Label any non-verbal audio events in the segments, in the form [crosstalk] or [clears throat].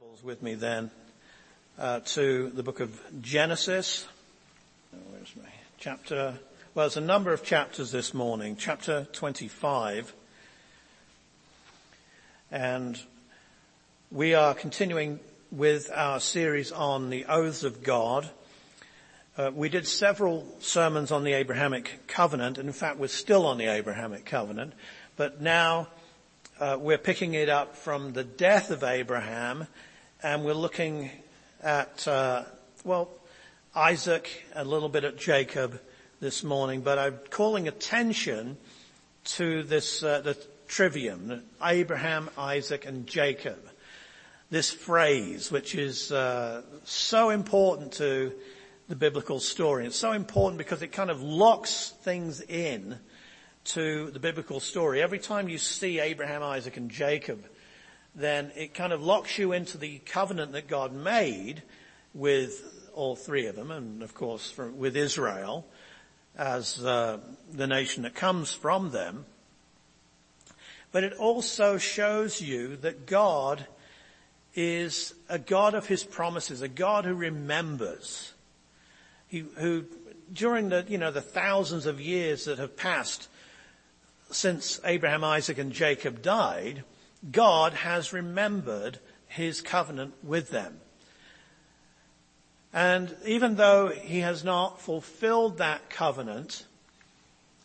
Bibles with me then uh, to the book of Genesis. Oh, where's my chapter? Well, there's a number of chapters this morning. Chapter 25. And we are continuing with our series on the oaths of God. Uh, we did several sermons on the Abrahamic covenant, and in fact we're still on the Abrahamic covenant, but now uh, we're picking it up from the death of Abraham, and we're looking at, uh, well, Isaac, a little bit at Jacob this morning, but I'm calling attention to this, uh, the trivium, Abraham, Isaac, and Jacob. This phrase, which is uh, so important to the biblical story. It's so important because it kind of locks things in to the biblical story, every time you see Abraham, Isaac and Jacob, then it kind of locks you into the covenant that God made with all three of them, and of course for, with Israel as uh, the nation that comes from them. But it also shows you that God is a God of His promises, a God who remembers, he, who during the, you know, the thousands of years that have passed since Abraham, Isaac and Jacob died, God has remembered his covenant with them. And even though he has not fulfilled that covenant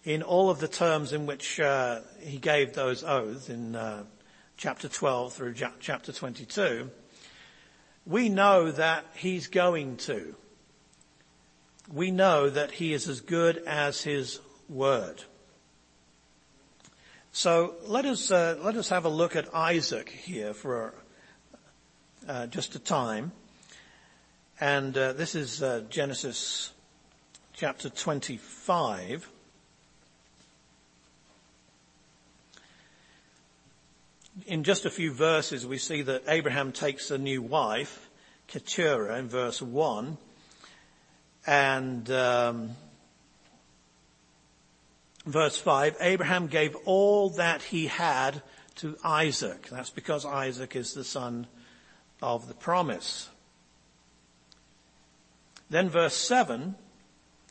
in all of the terms in which uh, he gave those oaths in uh, chapter 12 through chapter 22, we know that he's going to. We know that he is as good as his word. So let us uh, let us have a look at Isaac here for uh, just a time, and uh, this is uh, Genesis chapter twenty-five. In just a few verses, we see that Abraham takes a new wife, Keturah, in verse one, and um, verse 5, Abraham gave all that he had to Isaac. That's because Isaac is the son of the promise. Then verse 7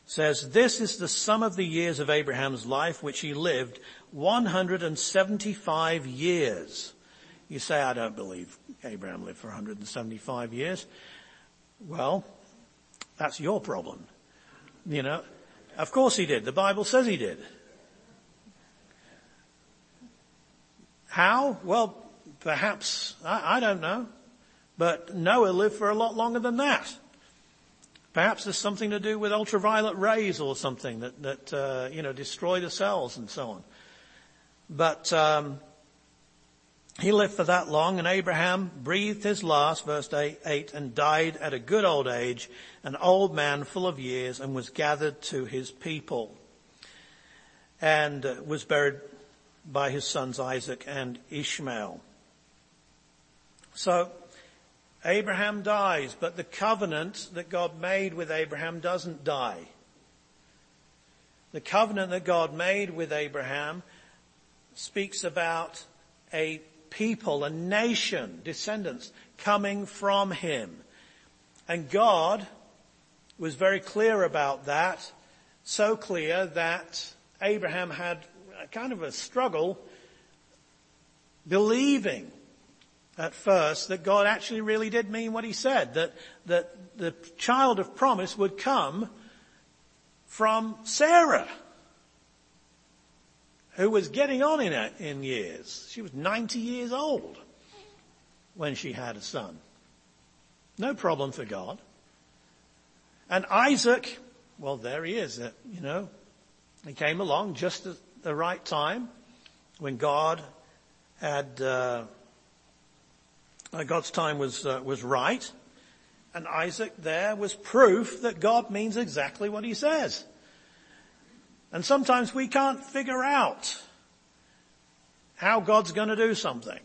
says, This is the sum of the years of Abraham's life which he lived, 175 years. You say, I don't believe Abraham lived for 175 years. Well, that's your problem. You know, of course he did. The Bible says he did. How? Well, perhaps, I, I don't know. But Noah lived for a lot longer than that. Perhaps there's something to do with ultraviolet rays or something that, that uh, you know, destroy the cells and so on. But um, he lived for that long, and Abraham breathed his last, verse 8, 8, and died at a good old age, an old man full of years, and was gathered to his people, and uh, was buried by his sons Isaac and Ishmael. So Abraham dies, but the covenant that God made with Abraham doesn't die. The covenant that God made with Abraham speaks about a people, a nation, descendants coming from him. And God was very clear about that, so clear that Abraham had kind of a struggle believing at first that God actually really did mean what he said, that, that the child of promise would come from Sarah, who was getting on in, in years. She was 90 years old when she had a son. No problem for God. And Isaac, well, there he is, uh, you know. He came along just as, the right time when God had uh, uh, God's time was uh, was right, and Isaac there was proof that God means exactly what He says. And sometimes we can't figure out how God's going to do something.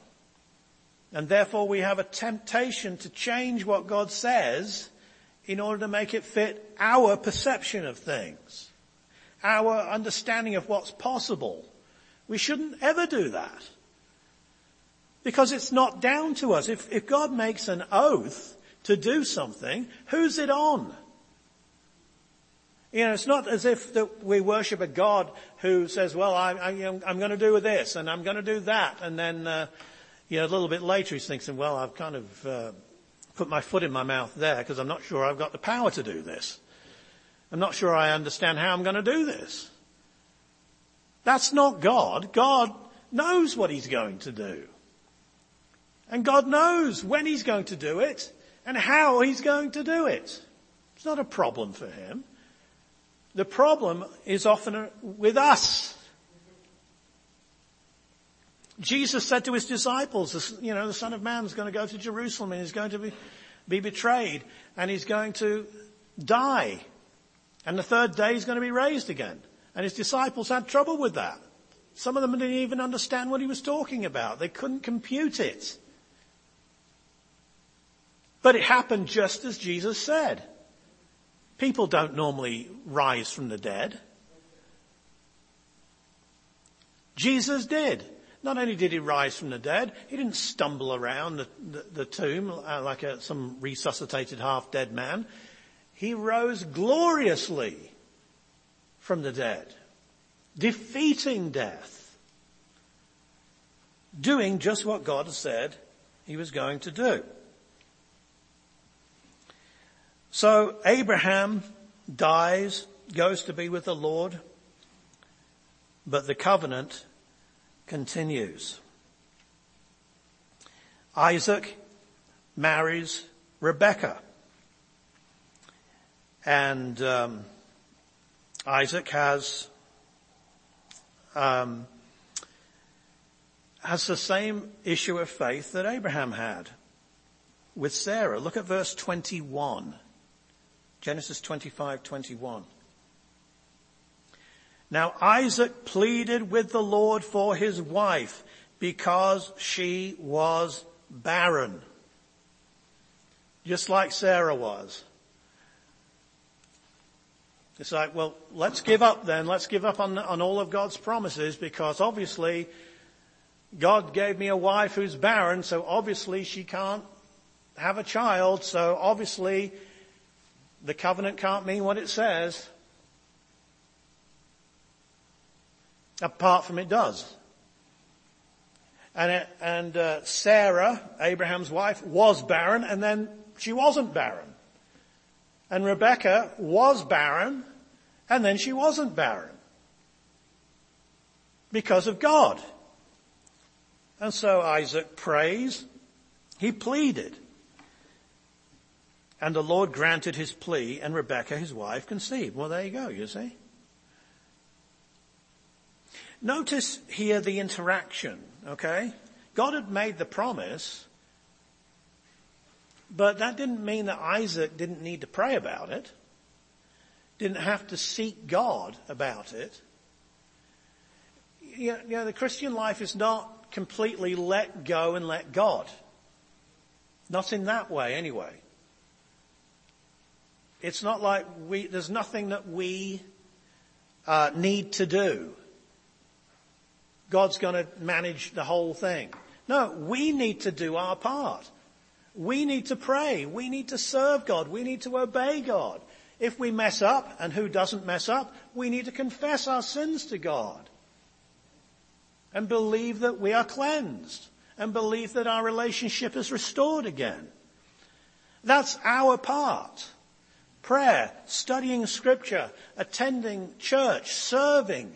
And therefore we have a temptation to change what God says in order to make it fit our perception of things our understanding of what's possible. We shouldn't ever do that. Because it's not down to us. If, if God makes an oath to do something, who's it on? You know, it's not as if that we worship a God who says, well, I, am going to do this and I'm going to do that. And then, uh, you know, a little bit later he's thinking, well, I've kind of uh, put my foot in my mouth there because I'm not sure I've got the power to do this. I'm not sure I understand how I'm going to do this. That's not God. God knows what he's going to do. And God knows when he's going to do it and how he's going to do it. It's not a problem for him. The problem is often uh, with us. Jesus said to his disciples, you know, the Son of Man is going to go to Jerusalem and he's going to be, be betrayed and he's going to die. And the third day he's going to be raised again. And his disciples had trouble with that. Some of them didn't even understand what he was talking about. They couldn't compute it. But it happened just as Jesus said. People don't normally rise from the dead. Jesus did. Not only did he rise from the dead, he didn't stumble around the, the, the tomb uh, like a, some resuscitated half-dead man. He rose gloriously from the dead, defeating death, doing just what God said he was going to do. So Abraham dies, goes to be with the Lord, but the covenant continues. Isaac marries Rebekah. And um, Isaac has um, has the same issue of faith that Abraham had with Sarah. Look at verse 21. Genesis 25, 21. Now Isaac pleaded with the Lord for his wife because she was barren. Just like Sarah was. It's like, well, let's give up then. Let's give up on, on all of God's promises because obviously God gave me a wife who's barren, so obviously she can't have a child, so obviously the covenant can't mean what it says. Apart from it does. And, it, and uh, Sarah, Abraham's wife, was barren and then she wasn't barren. And Rebecca was barren and then she wasn't barren. Because of God. And so Isaac prays. He pleaded. And the Lord granted his plea and Rebekah, his wife, conceived. Well, there you go, you see. Notice here the interaction, okay? God had made the promise, but that didn't mean that Isaac didn't need to pray about it, didn't have to seek God about it. You know, the Christian life is not completely let go and let God. Not in that way anyway. It's not like we, there's nothing that we uh, need to do. God's going to manage the whole thing. No, we need to do our part. We need to pray. We need to serve God. We need to obey God. If we mess up, and who doesn't mess up, we need to confess our sins to God. And believe that we are cleansed. And believe that our relationship is restored again. That's our part prayer, studying scripture, attending church, serving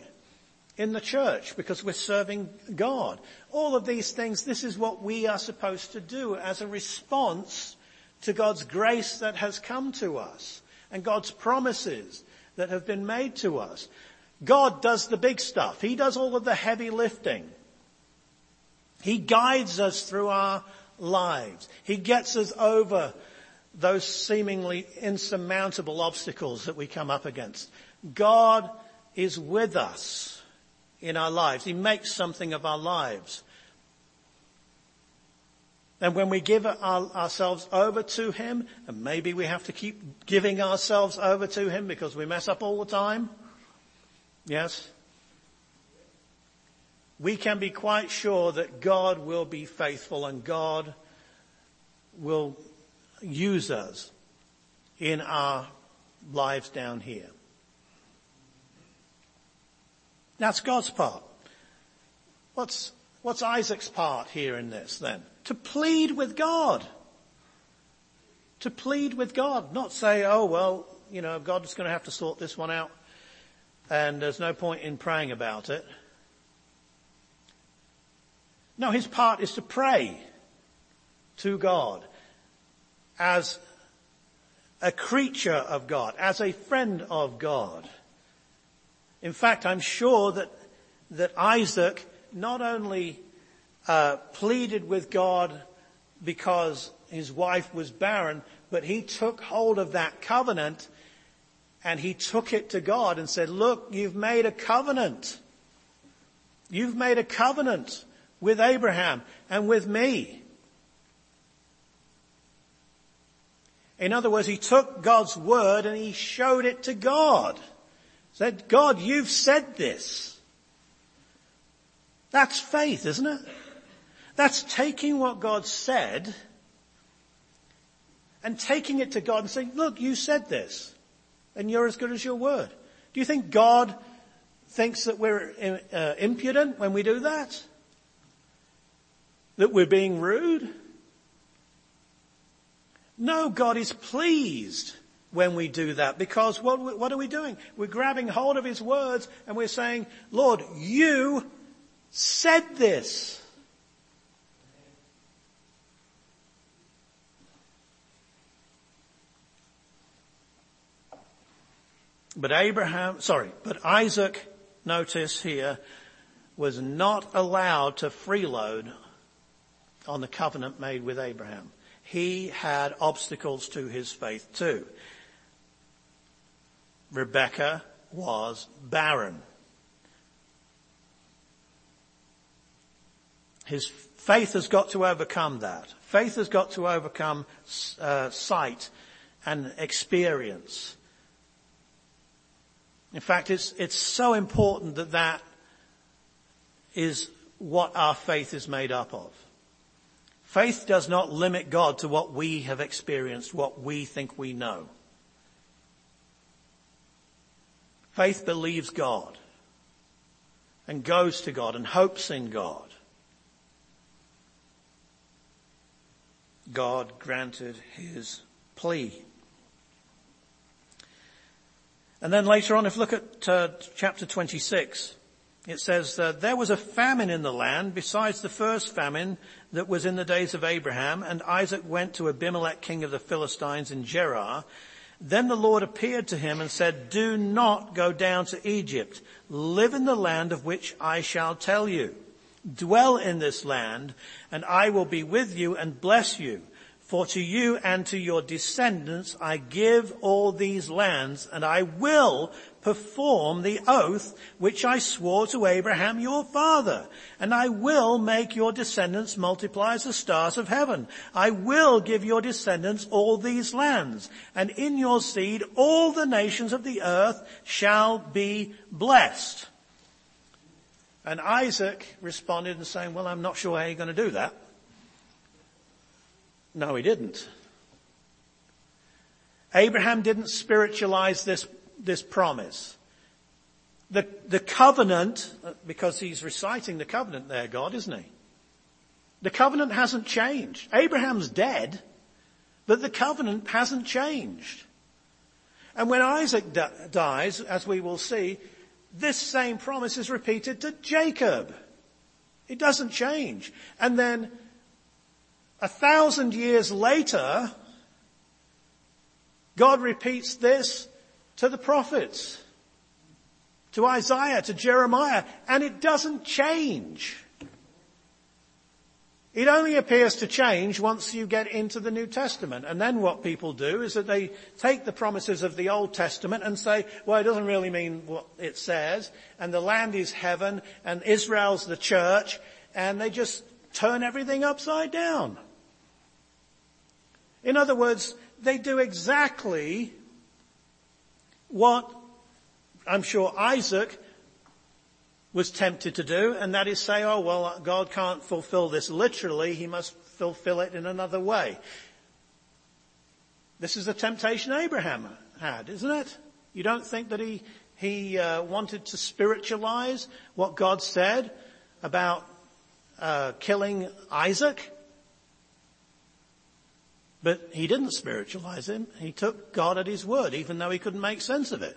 in the church because we're serving God. All of these things, this is what we are supposed to do as a response to God's grace that has come to us and God's promises that have been made to us. God does the big stuff. He does all of the heavy lifting. He guides us through our lives. He gets us over those seemingly insurmountable obstacles that we come up against. God is with us in our lives. He makes something of our lives. And when we give our, ourselves over to Him, and maybe we have to keep giving ourselves over to Him because we mess up all the time. Yes. we can be quite sure that God will be faithful and God will use us in our lives down here. That's God's part. What's, what's Isaac's part here in this then? To plead with God. To plead with God, not say, oh well, you know, God's going to have to sort this one out and there's no point in praying about it. No, his part is to pray to God as a creature of God, as a friend of God. In fact, I'm sure that, that Isaac not only uh, pleaded with God because his wife was barren, but he took hold of that covenant and he took it to God and said, look, you've made a covenant. You've made a covenant with Abraham and with me. In other words, he took God's word and he showed it to God. Said, God, you've said this. That's faith, isn't it? That's taking what God said and taking it to God and saying, look, you said this and you're as good as your word. Do you think God thinks that we're uh, impudent when we do that? That we're being rude? No, God is pleased when we do that because what, what are we doing? We're grabbing hold of His words and we're saying, Lord, you said this. But Abraham, sorry, but Isaac, notice here, was not allowed to freeload on the covenant made with Abraham he had obstacles to his faith too. Rebecca was barren. His faith has got to overcome that. Faith has got to overcome uh, sight and experience. In fact, it's, it's so important that that is what our faith is made up of. Faith does not limit God to what we have experienced, what we think we know. Faith believes God and goes to God and hopes in God. God granted his plea. And then later on, if you look at uh, chapter 26, it says, uh, there was a famine in the land besides the first famine that was in the days of Abraham, and Isaac went to Abimelech, king of the Philistines in Gerar. Then the Lord appeared to him and said, do not go down to Egypt. Live in the land of which I shall tell you. Dwell in this land, and I will be with you and bless you. For to you and to your descendants I give all these lands, and I will perform the oath which I swore to Abraham your father. And I will make your descendants multiply as the stars of heaven. I will give your descendants all these lands, and in your seed all the nations of the earth shall be blessed. And Isaac responded and saying, well, I'm not sure how you're going to do that. No, he didn't. Abraham didn't spiritualize this, this promise. The, the covenant, uh, because he's reciting the covenant there, God, isn't he? The covenant hasn't changed. Abraham's dead, but the covenant hasn't changed. And when Isaac d- dies, as we will see, this same promise is repeated to Jacob. It doesn't change. And then a thousand years later, God repeats this to the prophets, to Isaiah, to Jeremiah, and it doesn't change. It only appears to change once you get into the New Testament. And then what people do is that they take the promises of the Old Testament and say, well, it doesn't really mean what it says, and the land is heaven, and Israel's the church, and they just turn everything upside down. In other words, they do exactly what I'm sure Isaac was tempted to do, and that is say, oh well, God can't fulfill this literally, he must fulfill it in another way. This is the temptation Abraham had, isn't it? You don't think that he, he uh, wanted to spiritualize what God said about uh, killing Isaac? But he didn't spiritualize him. He took God at his word, even though he couldn't make sense of it.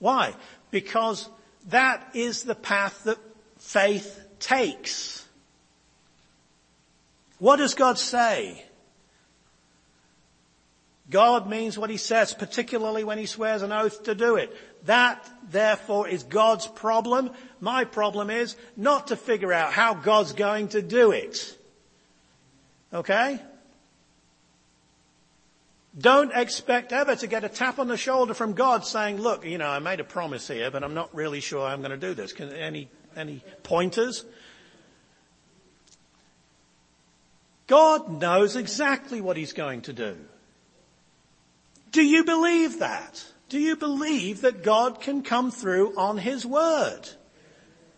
Why? Because that is the path that faith takes. What does God say? God means what he says, particularly when he swears an oath to do it. That, therefore, is God's problem. My problem is not to figure out how God's going to do it. Okay? Don't expect ever to get a tap on the shoulder from God saying, look, you know, I made a promise here, but I'm not really sure I'm going to do this. Can, any, any pointers? God knows exactly what He's going to do. Do you believe that? Do you believe that God can come through on His word?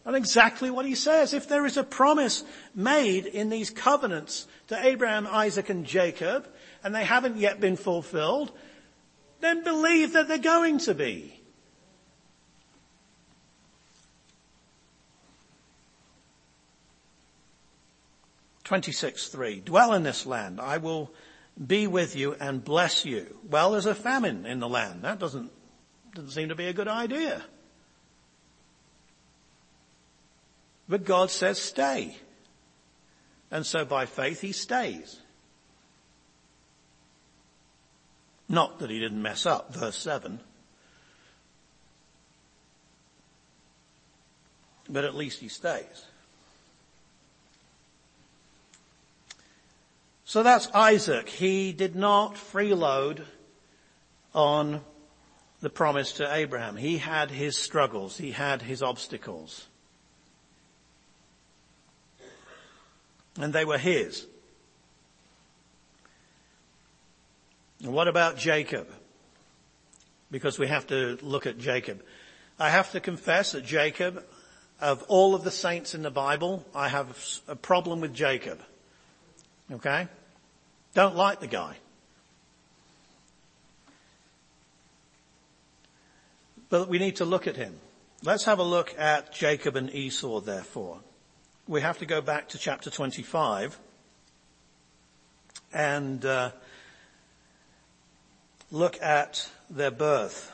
And exactly what He says. If there is a promise made in these covenants to Abraham, Isaac and Jacob, and they haven't yet been fulfilled, then believe that they're going to be. Twenty-six three. Dwell in this land. I will be with you and bless you. Well, there's a famine in the land. That doesn't doesn't seem to be a good idea. But God says stay. And so by faith he stays. Not that he didn't mess up, verse 7. But at least he stays. So that's Isaac. He did not freeload on the promise to Abraham. He had his struggles. He had his obstacles. And they were his. And what about Jacob? Because we have to look at Jacob. I have to confess that Jacob, of all of the saints in the Bible, I have a problem with Jacob. Okay? Don't like the guy. But we need to look at him. Let's have a look at Jacob and Esau therefore. We have to go back to chapter 25 and uh, look at their birth.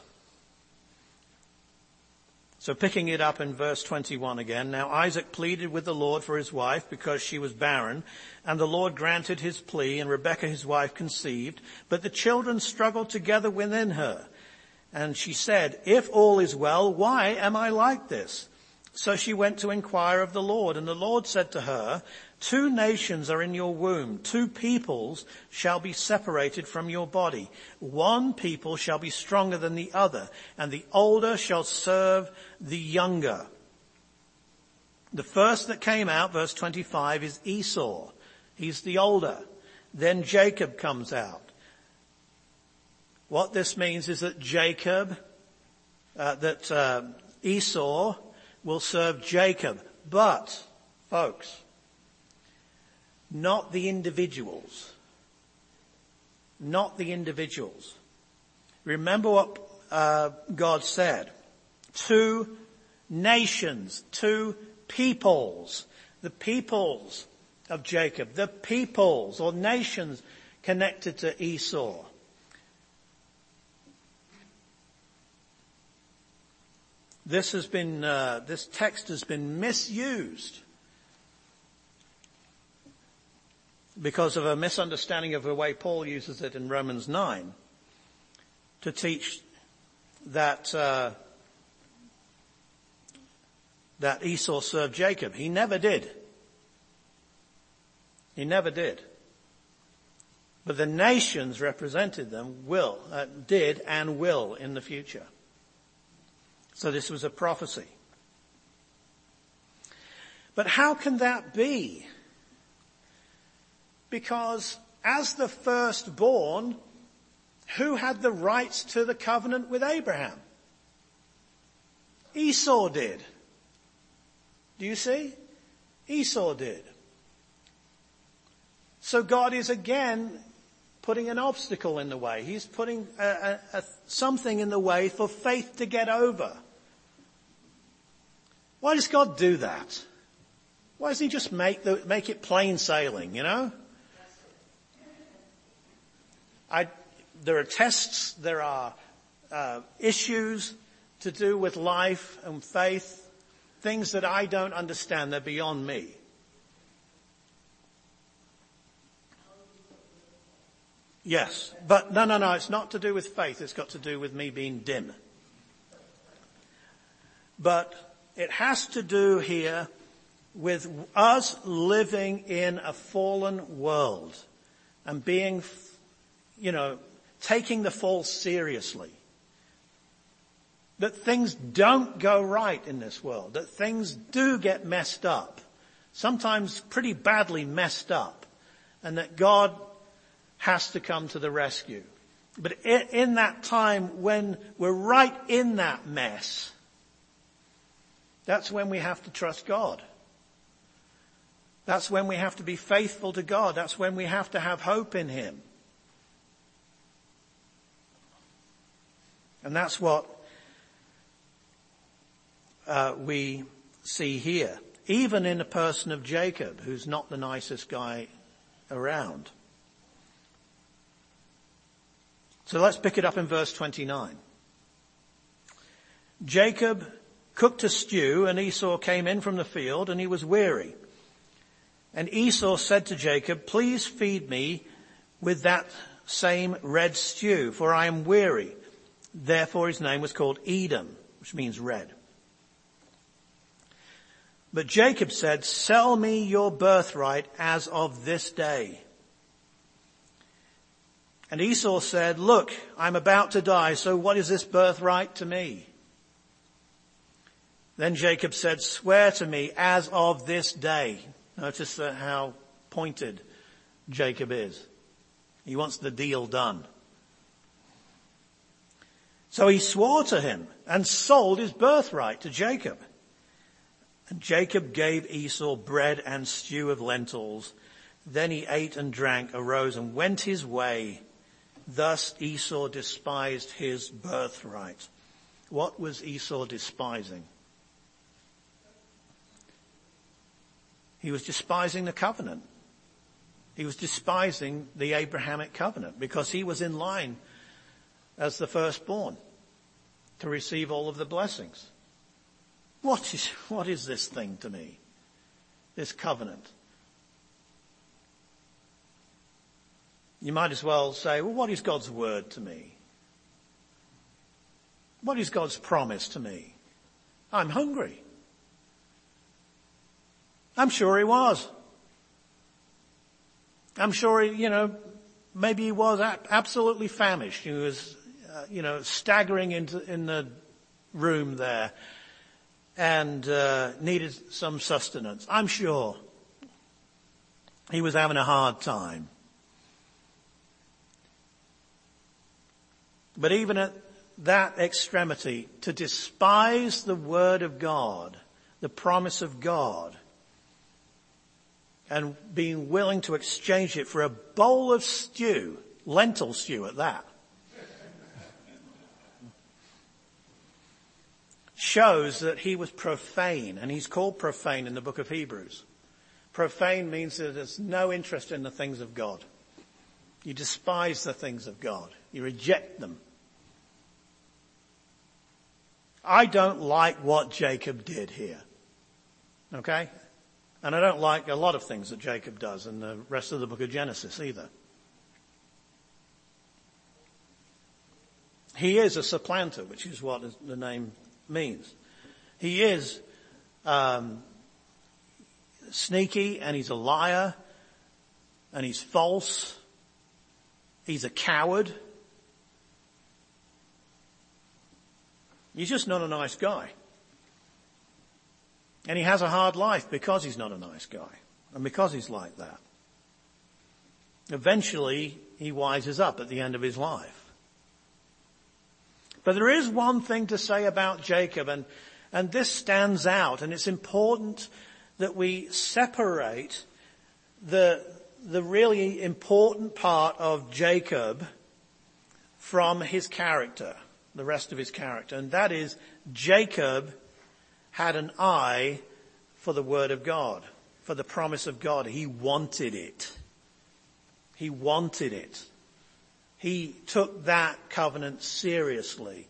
So picking it up in verse 21 again. Now Isaac pleaded with the Lord for his wife because she was barren, and the Lord granted his plea, and Rebekah his wife conceived, but the children struggled together within her. And she said, if all is well, why am I like this? So she went to inquire of the Lord, and the Lord said to her, Two nations are in your womb, two peoples shall be separated from your body. One people shall be stronger than the other, and the older shall serve the younger. The first that came out, verse 25, is Esau. He's the older. Then Jacob comes out. What this means is that Jacob, uh, that uh, Esau will serve Jacob. But, folks, not the individuals. Not the individuals. Remember what uh, God said. Two nations, two peoples. The peoples of Jacob, the peoples or nations connected to Esau. This has been, uh, this text has been misused because of a misunderstanding of the way Paul uses it in Romans 9 to teach that uh, that Esau served Jacob. He never did. He never did. But the nations represented them will, uh, did and will in the future. So this was a prophecy. But how can that be? Because as the firstborn, who had the rights to the covenant with Abraham? Esau did. Do you see? Esau did. So God is again putting an obstacle in the way. He's putting a, a, a, something in the way for faith to get over. Why does God do that? Why doesn't he just make, the, make it plain sailing, you know? I, there are tests, there are uh, issues to do with life and faith, things that I don't understand, they're beyond me. Yes, but no, no, no, it's not to do with faith, it's got to do with me being dim. But it has to do here with us living in a fallen world and being, you know, taking the fall seriously. That things don't go right in this world, that things do get messed up, sometimes pretty badly messed up, and that God has to come to the rescue. But in that time when we're right in that mess, that's when we have to trust God. That's when we have to be faithful to God. That's when we have to have hope in Him. And that's what uh, we see here. Even in the person of Jacob, who's not the nicest guy around. So let's pick it up in verse 29. Jacob cooked a stew and Esau came in from the field and he was weary. And Esau said to Jacob, please feed me with that same red stew, for I am weary. Therefore his name was called Edom, which means red. But Jacob said, sell me your birthright as of this day. And Esau said, look, I'm about to die, so what is this birthright to me? Then Jacob said, swear to me as of this day. Notice uh, how pointed Jacob is. He wants the deal done. So he swore to him and sold his birthright to Jacob. And Jacob gave Esau bread and stew of lentils. Then he ate and drank, arose and went his way. Thus Esau despised his birthright. What was Esau despising? He was despising the covenant. He was despising the Abrahamic covenant because he was in line as the firstborn to receive all of the blessings. What is, what is this thing to me? This covenant. You might as well say, well, what is God's word to me? What is God's promise to me? I'm hungry. I'm sure he was. I'm sure he, you know, maybe he was absolutely famished. He was, uh, you know, staggering into in the room there and uh, needed some sustenance. I'm sure he was having a hard time. But even at that extremity, to despise the word of God, the promise of God, and being willing to exchange it for a bowl of stew, lentil stew at that, shows that he was profane, and he's called profane in the book of Hebrews. Profane means that there's no interest in the things of God. You despise the things of God. You reject them. I don't like what Jacob did here. Okay? And I don't like a lot of things that Jacob does in the rest of the book of Genesis either. He is a supplanter, which is what the name means. He is um, sneaky and he's a liar and he's false. He's a coward. He's just not a nice guy. And he has a hard life because he's not a nice guy and because he's like that. Eventually, he wises up at the end of his life. But there is one thing to say about Jacob and, And this stands out and it's important that we separate the, the really important part of Jacob from his character, the rest of his character. And that is Jacob had an eye for the word of God, for the promise of God. He wanted it. He wanted it. He took that covenant seriously.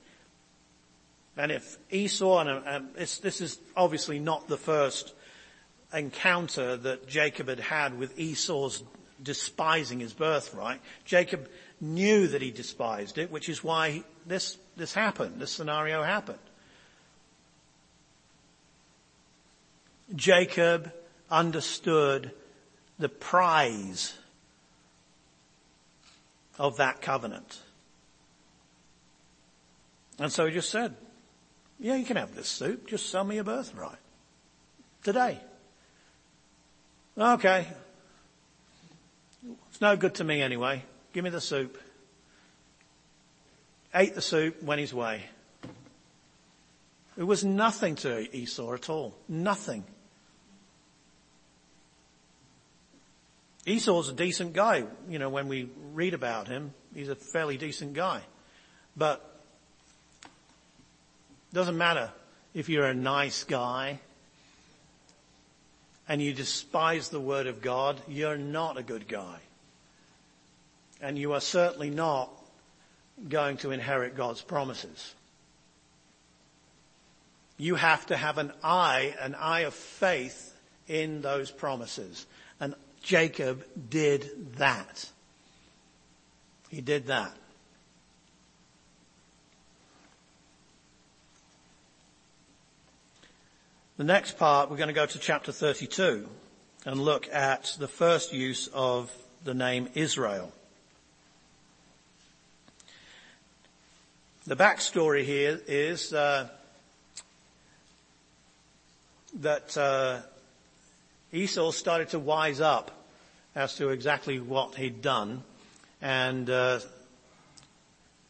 And if Esau, and uh, um, this is obviously not the first encounter that Jacob had had with Esau's despising his birthright. Jacob knew that he despised it, which is why this, this happened, this scenario happened. Jacob understood the prize of that covenant. And so he just said, yeah, you can have this soup. Just sell me your birthright. Today. Okay. It's no good to me anyway. Give me the soup. Ate the soup, went his way. It was nothing to Esau at all. Nothing. Esau's a decent guy. You know, when we read about him, he's a fairly decent guy. But doesn't matter if you're a nice guy and you despise the word of God, you're not a good guy. And you are certainly not going to inherit God's promises. You have to have an eye, an eye of faith in those promises. Jacob did that. He did that. The next part, we're going to go to chapter 32 and look at the first use of the name Israel. The backstory here is uh, that uh, Esau started to wise up as to exactly what he'd done, and uh,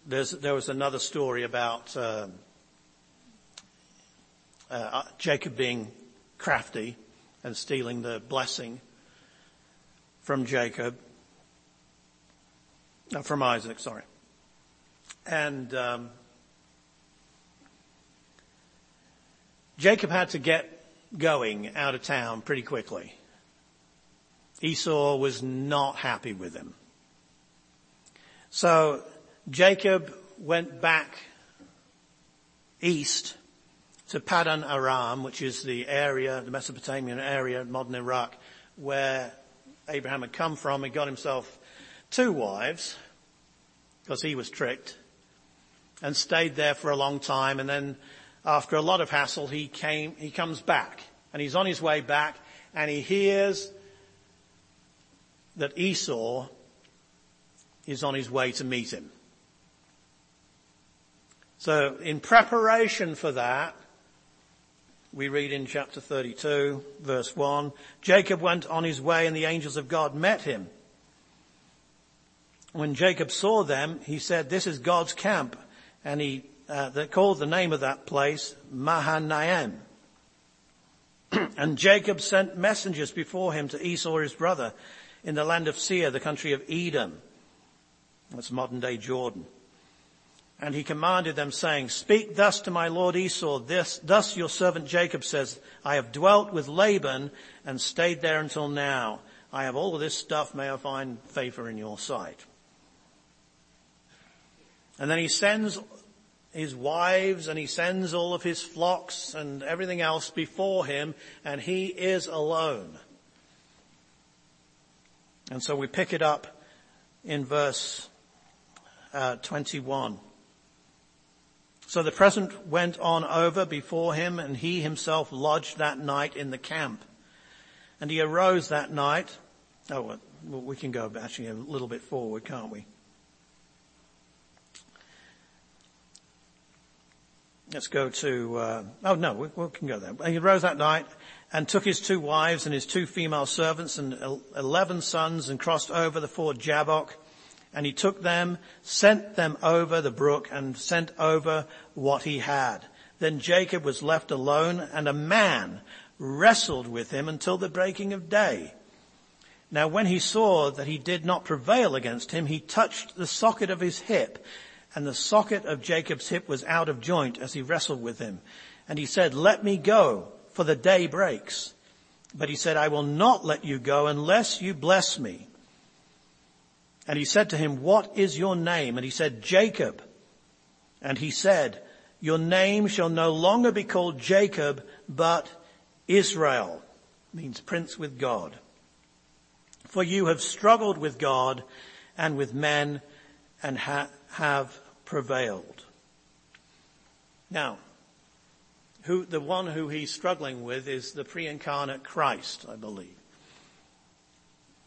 there was another story about uh, uh, Jacob being crafty and stealing the blessing from Jacob, uh, from Isaac, sorry. And um, Jacob had to get going out of town pretty quickly. Esau was not happy with him. So Jacob went back east to Padan Aram, which is the area, the Mesopotamian area, modern Iraq, where Abraham had come from. He got himself two wives, because he was tricked, and stayed there for a long time. And then after a lot of hassle, he came, he comes back. And he's on his way back, and he hears that Esau is on his way to meet him. So in preparation for that, we read in chapter 32 verse 1, Jacob went on his way and the angels of God met him. When Jacob saw them, he said, this is God's camp. And he uh, they called the name of that place Mahanaim. [clears throat] and Jacob sent messengers before him to Esau his brother in the land of Seir, the country of Edom. That's modern day Jordan. And he commanded them saying, speak thus to my lord Esau, this, thus your servant Jacob says, I have dwelt with Laban and stayed there until now. I have all of this stuff, may I find favor in your sight. And then he sends his wives and he sends all of his flocks and everything else before him and he is alone. And so we pick it up in verse uh, 21. So the present went on over before him and he himself lodged that night in the camp. And he arose that night. Oh, well, we can go actually a little bit forward, can't we? Let's go to, uh, oh no, we, we, can go there. He arose that night and took his two wives and his two female servants and eleven sons and crossed over the ford Jabbok and he took them, sent them over the brook and sent over what he had. Then Jacob was left alone and a man wrestled with him until the breaking of day. Now when he saw that he did not prevail against him, he touched the socket of his hip and the socket of Jacob's hip was out of joint as he wrestled with him. And he said, let me go for the day breaks. But he said, I will not let you go unless you bless me. And he said to him, what is your name? And he said, Jacob. And he said, your name shall no longer be called Jacob, but Israel means prince with God. For you have struggled with God and with men and ha- have prevailed. Now, who, the one who he's struggling with is the pre-incarnate Christ, I believe.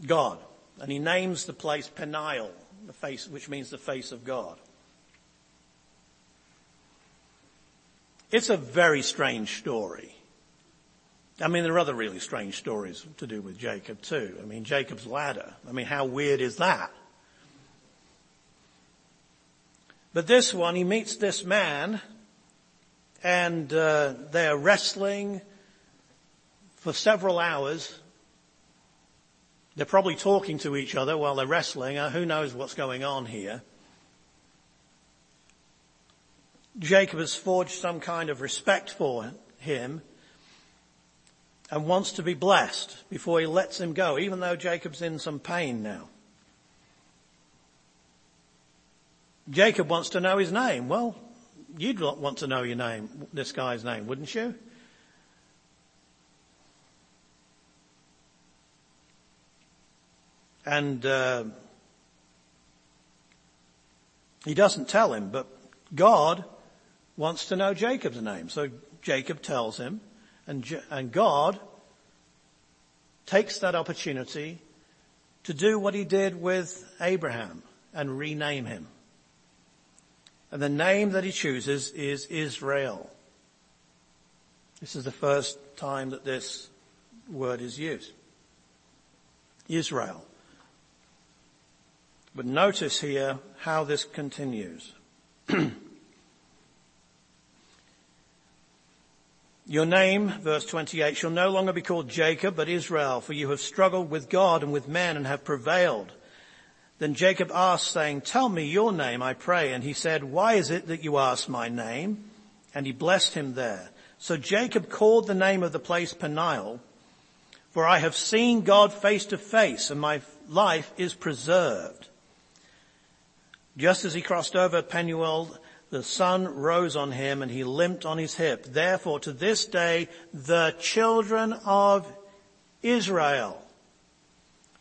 God. And he names the place Peniel, the face, which means the face of God. It's a very strange story. I mean, there are other really strange stories to do with Jacob too. I mean, Jacob's ladder. I mean, how weird is that? But this one, he meets this man and uh, they're wrestling for several hours. They're probably talking to each other while they're wrestling. Uh, who knows what's going on here? Jacob has forged some kind of respect for him and wants to be blessed before he lets him go, even though Jacob's in some pain now. Jacob wants to know his name. Well, you'd want to know your name, this guy's name, wouldn't you? And uh, he doesn't tell him, but God wants to know Jacob's name. So Jacob tells him, and, and God takes that opportunity to do what he did with Abraham and rename him. And the name that he chooses is Israel. This is the first time that this word is used. Israel. But notice here how this continues. [clears throat] Your name, verse 28, shall no longer be called Jacob, but Israel, for you have struggled with God and with men and have prevailed. Then Jacob asked, saying, Tell me your name, I pray. And he said, Why is it that you ask my name? And he blessed him there. So Jacob called the name of the place Peniel, for I have seen God face to face, and my life is preserved. Just as he crossed over Penuel, the sun rose on him and he limped on his hip. Therefore to this day, the children of Israel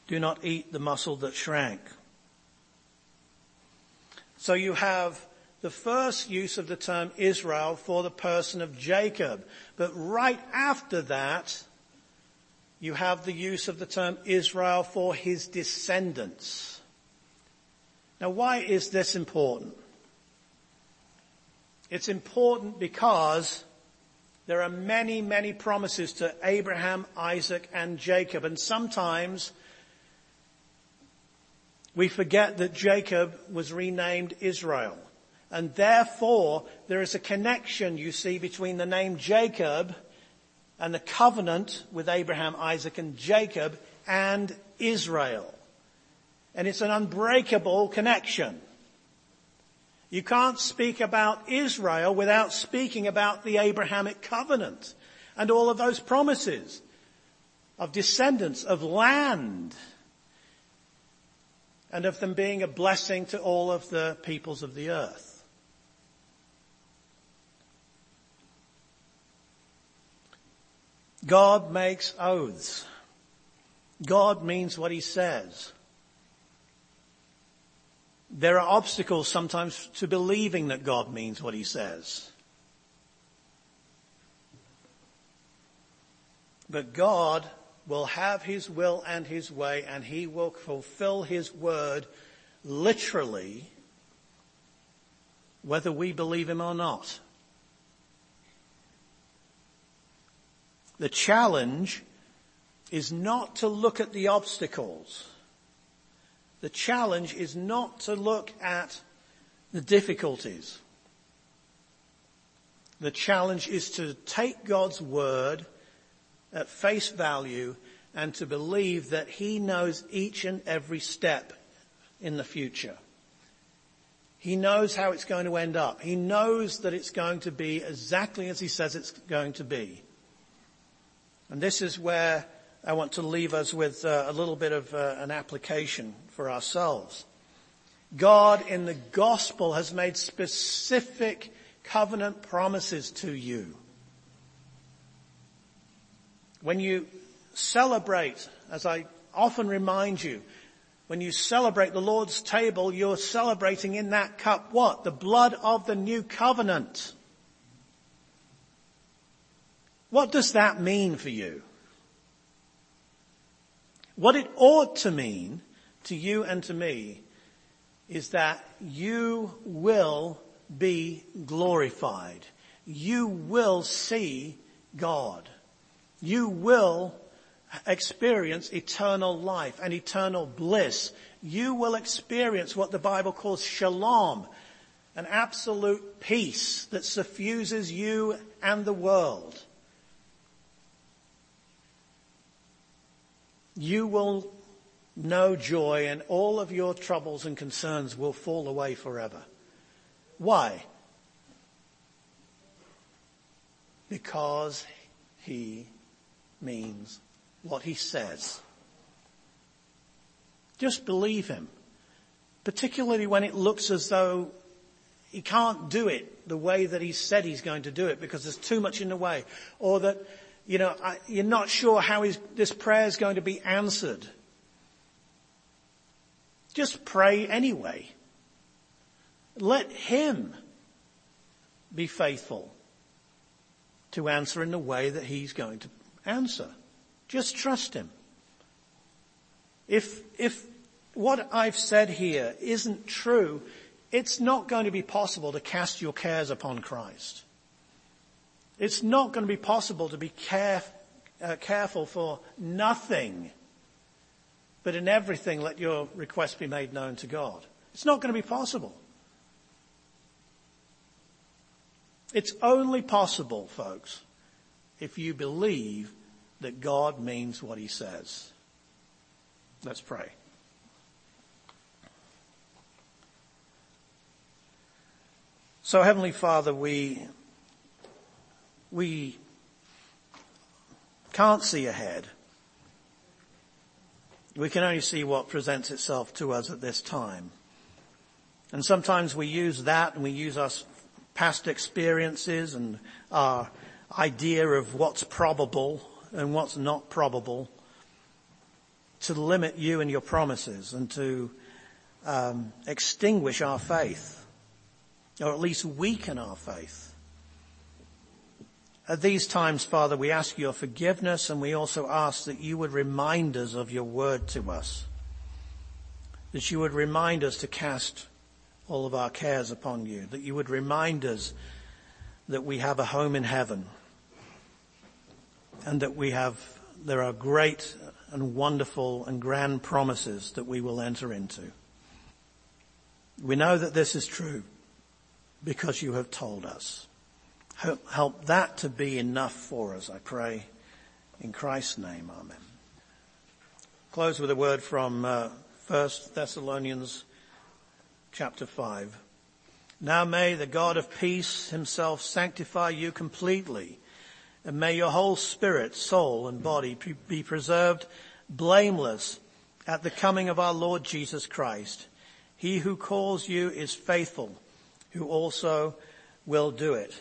do not eat the muscle that shrank. So you have the first use of the term Israel for the person of Jacob. But right after that, you have the use of the term Israel for his descendants. Now why is this important? It's important because there are many, many promises to Abraham, Isaac, and Jacob. And sometimes we forget that Jacob was renamed Israel. And therefore, there is a connection, you see, between the name Jacob and the covenant with Abraham, Isaac, and Jacob and Israel. And it's an unbreakable connection. You can't speak about Israel without speaking about the Abrahamic covenant and all of those promises of descendants, of land, and of them being a blessing to all of the peoples of the earth. God makes oaths. God means what he says. There are obstacles sometimes to believing that God means what he says. But God will have his will and his way and he will fulfill his word literally whether we believe him or not. The challenge is not to look at the obstacles. The challenge is not to look at the difficulties. The challenge is to take God's word at face value and to believe that he knows each and every step in the future. He knows how it's going to end up. He knows that it's going to be exactly as he says it's going to be. And this is where I want to leave us with uh, a little bit of uh, an application for ourselves. God in the gospel has made specific covenant promises to you. When you celebrate, as I often remind you, when you celebrate the Lord's table, you're celebrating in that cup what? The blood of the new covenant. What does that mean for you? What it ought to mean to you and to me is that you will be glorified. You will see God. You will experience eternal life and eternal bliss. You will experience what the Bible calls shalom, an absolute peace that suffuses you and the world. You will know joy and all of your troubles and concerns will fall away forever. Why? Because he means what he says. Just believe him. Particularly when it looks as though he can't do it the way that he said he's going to do it because there's too much in the way. Or that, you know, you're not sure how this prayer is going to be answered. Just pray anyway. Let him be faithful to answer in the way that he's going to answer. Just trust him. If, if what I've said here isn't true, it's not going to be possible to cast your cares upon Christ. It's not going to be possible to be care, uh, careful for nothing, but in everything let your request be made known to God. It's not going to be possible. It's only possible, folks, if you believe that God means what he says. Let's pray. So Heavenly Father, we, we can't see ahead. We can only see what presents itself to us at this time. And sometimes we use that and we use our past experiences and our idea of what's probable and what's not probable to limit you and your promises and to um, extinguish our faith or at least weaken our faith. At these times, Father, we ask your forgiveness and we also ask that you would remind us of your word to us. That you would remind us to cast all of our cares upon you. That you would remind us that we have a home in heaven and that we have, there are great and wonderful and grand promises that we will enter into. We know that this is true because you have told us. Help, help that to be enough for us, I pray. In Christ's name, amen. Close with a word from uh, 1 Thessalonians chapter 5. Now may the God of peace himself sanctify you completely and may your whole spirit, soul and body be preserved blameless at the coming of our Lord Jesus Christ. He who calls you is faithful, who also will do it.